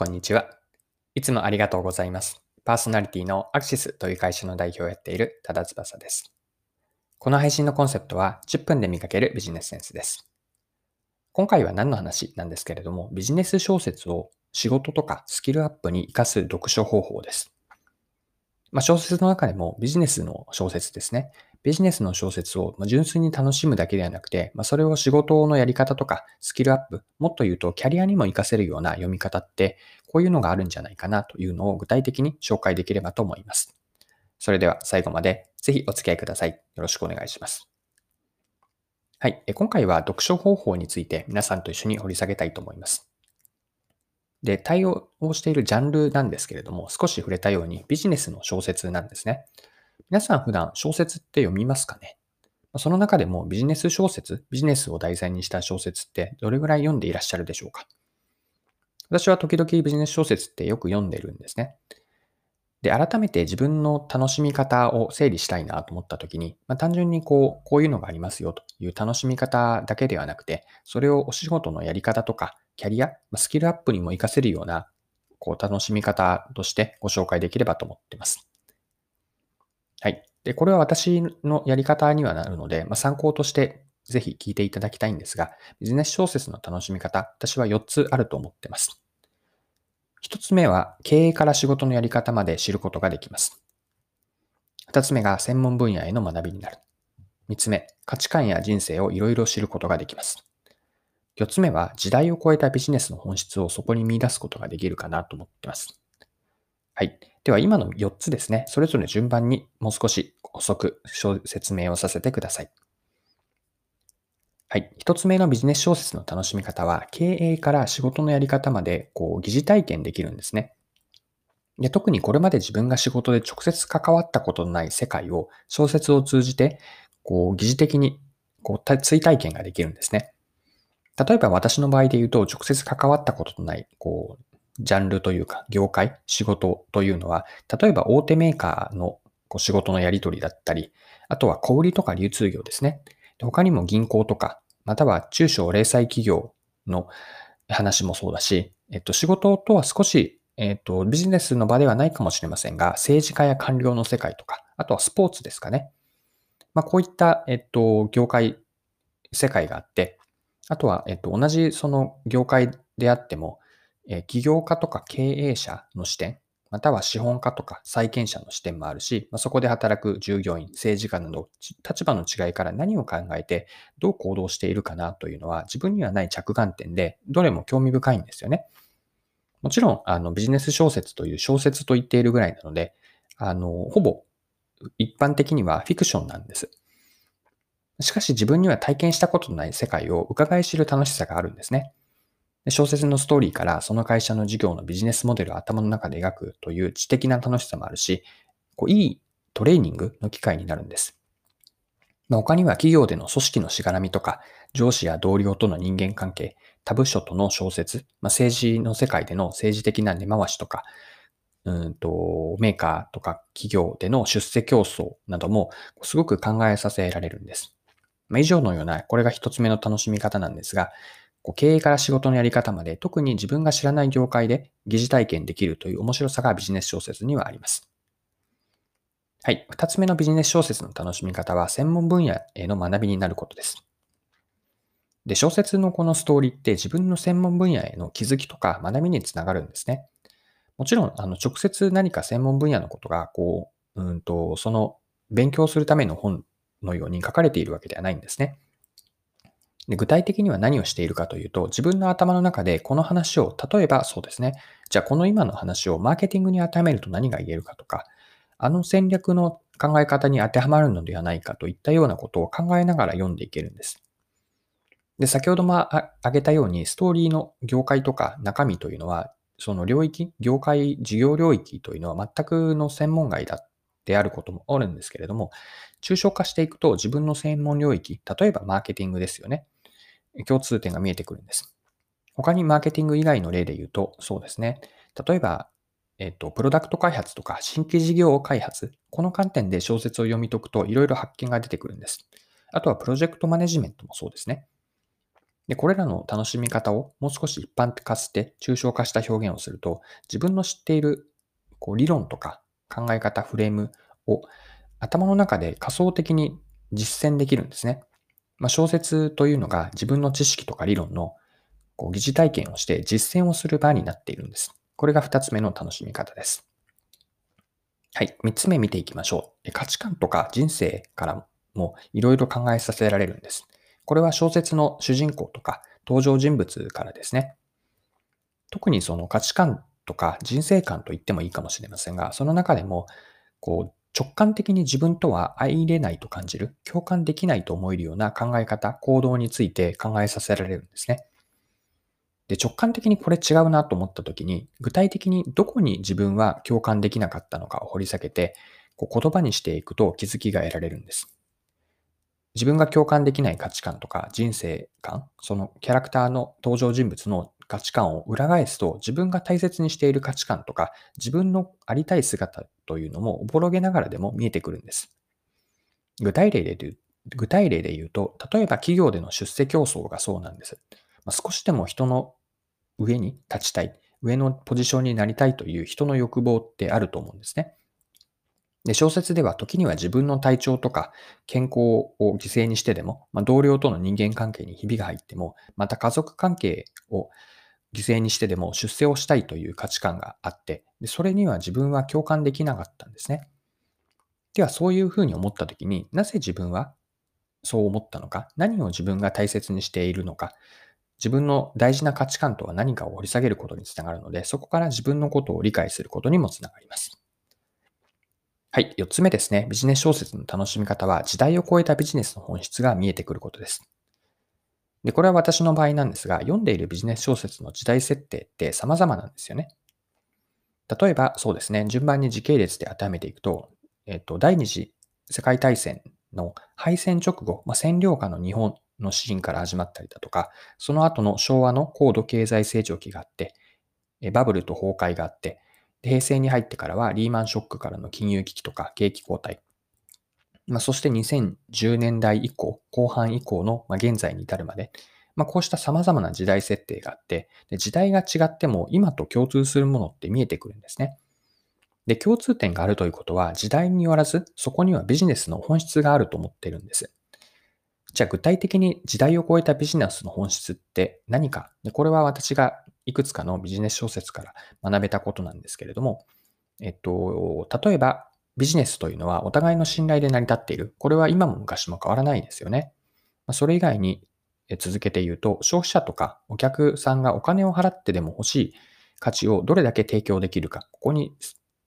こんにちは。いつもありがとうございます。パーソナリティのアクシスという会社の代表をやっている多田翼です。この配信のコンセプトは10分で見かけるビジネスセンスです。今回は何の話なんですけれども、ビジネス小説を仕事とかスキルアップに活かす読書方法です。まあ、小説の中でもビジネスの小説ですね。ビジネスの小説を純粋に楽しむだけではなくて、ま、それを仕事のやり方とかスキルアップ、もっと言うとキャリアにも活かせるような読み方って、こういうのがあるんじゃないかなというのを具体的に紹介できればと思います。それでは最後までぜひお付き合いください。よろしくお願いします。はい。今回は読書方法について皆さんと一緒に掘り下げたいと思います。で、対応をしているジャンルなんですけれども、少し触れたようにビジネスの小説なんですね。皆さん普段小説って読みますかね？その中でもビジネス小説、ビジネスを題材にした小説ってどれぐらい読んでいらっしゃるでしょうか？私は時々ビジネス小説ってよく読んでるんですね。で、改めて自分の楽しみ方を整理したいなと思った時に、まあ、単純にこう、こういうのがありますよという楽しみ方だけではなくて、それをお仕事のやり方とか、キャリアま、スキルアップにも活かせるような、こう、楽しみ方としてご紹介できればと思っています。はい。で、これは私のやり方にはなるので、まあ、参考としてぜひ聞いていただきたいんですが、ビジネス小説の楽しみ方、私は4つあると思ってます。1つ目は、経営から仕事のやり方まで知ることができます。2つ目が、専門分野への学びになる。3つ目、価値観や人生をいろいろ知ることができます。4つ目は、時代を超えたビジネスの本質をそこに見出すことができるかなと思ってます。はい。では今の4つですね、それぞれ順番にもう少し補足、説明をさせてください。はい。一つ目のビジネス小説の楽しみ方は、経営から仕事のやり方まで、こう、疑似体験できるんですね。で特にこれまで自分が仕事で直接関わったことのない世界を小説を通じて、こう、疑似的に、こう、追体験ができるんですね。例えば私の場合で言うと、直接関わったことのない、こう、ジャンルというか、業界、仕事というのは、例えば大手メーカーの仕事のやり取りだったり、あとは小売とか流通業ですね。他にも銀行とか、または中小零細企業の話もそうだし、えっと、仕事とは少し、えっと、ビジネスの場ではないかもしれませんが、政治家や官僚の世界とか、あとはスポーツですかね。まあ、こういった、えっと、業界、世界があって、あとは、えっと、同じその業界であっても、え起業家とか経営者の視点、または資本家とか債権者の視点もあるし、ま、そこで働く従業員、政治家など、立場の違いから何を考えて、どう行動しているかなというのは、自分にはない着眼点で、どれも興味深いんですよね。もちろん、あの、ビジネス小説という小説と言っているぐらいなので、あの、ほぼ一般的にはフィクションなんです。しかし自分には体験したことのない世界を伺い知る楽しさがあるんですね。小説のストーリーからその会社の事業のビジネスモデルを頭の中で描くという知的な楽しさもあるし、こういいトレーニングの機会になるんです。まあ、他には企業での組織のしがらみとか、上司や同僚との人間関係、他部署との小説、まあ、政治の世界での政治的な根回しとか、うんとメーカーとか企業での出世競争などもすごく考えさせられるんです。まあ、以上のような、これが一つ目の楽しみ方なんですが、こう経営から仕事のやり方まで特に自分が知らない業界で疑似体験できるという面白さがビジネス小説にはあります。はい。二つ目のビジネス小説の楽しみ方は専門分野への学びになることです。で、小説のこのストーリーって自分の専門分野への気づきとか学びにつながるんですね。もちろん、あの、直接何か専門分野のことが、こう、うんと、その勉強するための本のように書かれているわけではないんですね。で具体的には何をしているかというと、自分の頭の中でこの話を、例えばそうですね、じゃあこの今の話をマーケティングに当てはめると何が言えるかとか、あの戦略の考え方に当てはまるのではないかといったようなことを考えながら読んでいけるんです。で、先ほども挙げたように、ストーリーの業界とか中身というのは、その領域、業界、事業領域というのは全くの専門外だであることもあるんですけれども、抽象化していくと自分の専門領域、例えばマーケティングですよね。共通点が見えてくるんです。他にマーケティング以外の例で言うと、そうですね。例えば、えっと、プロダクト開発とか新規事業開発、この観点で小説を読み解くといろいろ発見が出てくるんです。あとはプロジェクトマネジメントもそうですね。で、これらの楽しみ方をもう少し一般化して抽象化した表現をすると、自分の知っているこう理論とか考え方、フレームを頭の中で仮想的に実践できるんですね。まあ、小説というのが自分の知識とか理論のこう疑似体験をして実践をする場になっているんです。これが二つ目の楽しみ方です。はい。三つ目見ていきましょう。価値観とか人生からもいろいろ考えさせられるんです。これは小説の主人公とか登場人物からですね。特にその価値観とか人生観と言ってもいいかもしれませんが、その中でも、こう、直感的に自分とは相入れないと感じる、共感できないと思えるような考え方、行動について考えさせられるんですね。で、直感的にこれ違うなと思った時に、具体的にどこに自分は共感できなかったのかを掘り下げて、こう言葉にしていくと気づきが得られるんです。自分が共感できない価値観とか人生観、そのキャラクターの登場人物の価値観を裏返すと、自分が大切にしている価値観とか、自分のありたい姿というのもおぼろげながらでも見えてくるんです。具体例で言う具体例で言うと、例えば企業での出世競争がそうなんです。ま、少しでも人の上に立ちたい、上のポジションになりたいという人の欲望ってあると思うんですね。で小説では時には自分の体調とか健康を犠牲にしてでも、まあ、同僚との人間関係にひびが入っても、また家族関係を犠牲にしてでも出世をしたいという価値観があって、でそれには自分は共感できなかったんですね。ではそういうふうに思った時になぜ自分はそう思ったのか、何を自分が大切にしているのか、自分の大事な価値観とは何かを掘り下げることにつながるので、そこから自分のことを理解することにもつながります。はい。四つ目ですね。ビジネス小説の楽しみ方は、時代を超えたビジネスの本質が見えてくることです。で、これは私の場合なんですが、読んでいるビジネス小説の時代設定って様々なんですよね。例えば、そうですね。順番に時系列で当てはめていくと、えっと、第二次世界大戦の敗戦直後、まあ、占領下の日本のシーンから始まったりだとか、その後の昭和の高度経済成長期があって、バブルと崩壊があって、平成に入ってからはリーマンショックからの金融危機とか景気後退、まあ、そして2010年代以降、後半以降の、ま現在に至るまで、まあ、こうした様々な時代設定があって、で時代が違っても今と共通するものって見えてくるんですね。で、共通点があるということは、時代によらず、そこにはビジネスの本質があると思ってるんです。じゃあ具体的に時代を超えたビジネスの本質って何か？でこれは私がいくつかのビジネス小説から学べたことなんですけれども、えっと、例えばビジネスというのはお互いの信頼で成り立っている。これは今も昔も変わらないですよね。それ以外に続けて言うと、消費者とかお客さんがお金を払ってでも欲しい価値をどれだけ提供できるか、ここに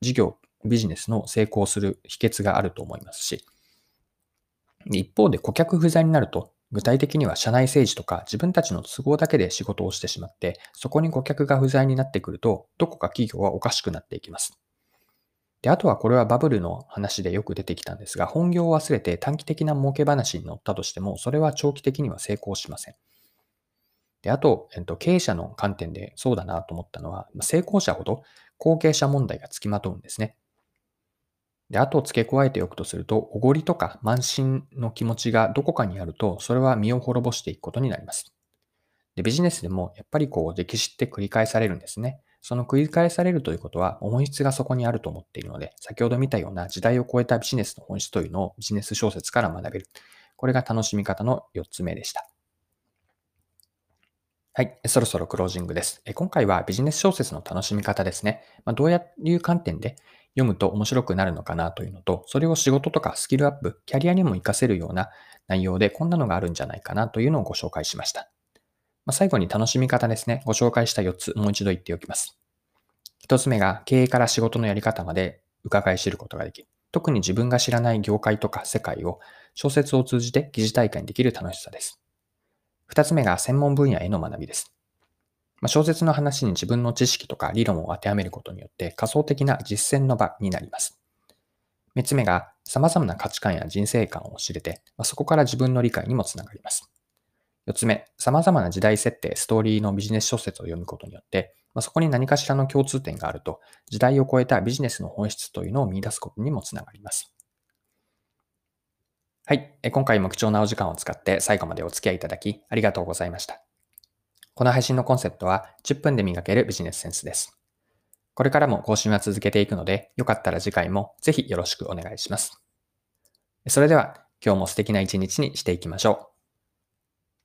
事業、ビジネスの成功する秘訣があると思いますし、一方で顧客不在になると、具体的には社内政治とか自分たちの都合だけで仕事をしてしまって、そこに顧客が不在になってくると、どこか企業はおかしくなっていきます。で、あとはこれはバブルの話でよく出てきたんですが、本業を忘れて短期的な儲け話に乗ったとしても、それは長期的には成功しません。で、あと、えっと、経営者の観点でそうだなと思ったのは、成功者ほど後継者問題がつきまとうんですね。で、あと付け加えておくとすると、おごりとか慢心の気持ちがどこかにあると、それは身を滅ぼしていくことになります。で、ビジネスでもやっぱりこう歴史って繰り返されるんですね。その繰り返されるということは、本質がそこにあると思っているので、先ほど見たような時代を超えたビジネスの本質というのをビジネス小説から学べる。これが楽しみ方の4つ目でした。はい。そろそろクロージングです。今回はビジネス小説の楽しみ方ですね。まあ、どういう観点で読むと面白くなるのかなというのと、それを仕事とかスキルアップ、キャリアにも活かせるような内容でこんなのがあるんじゃないかなというのをご紹介しました。まあ、最後に楽しみ方ですね。ご紹介した4つ、もう一度言っておきます。1つ目が経営から仕事のやり方まで伺い知ることができる。特に自分が知らない業界とか世界を小説を通じて疑似体験できる楽しさです。2つ目が専門分野への学びです。まあ、小説の話に自分の知識とか理論を当てはめることによって仮想的な実践の場になります。3つ目が様々な価値観や人生観を知れて、まあ、そこから自分の理解にもつながります。4つ目、様々な時代設定、ストーリーのビジネス小説を読むことによって、まあ、そこに何かしらの共通点があると、時代を超えたビジネスの本質というのを見出すことにもつながります。はい。今回も貴重なお時間を使って最後までお付き合いいただきありがとうございました。この配信のコンセプトは10分で磨けるビジネスセンスです。これからも更新は続けていくので、よかったら次回もぜひよろしくお願いします。それでは今日も素敵な一日にしていきましょう。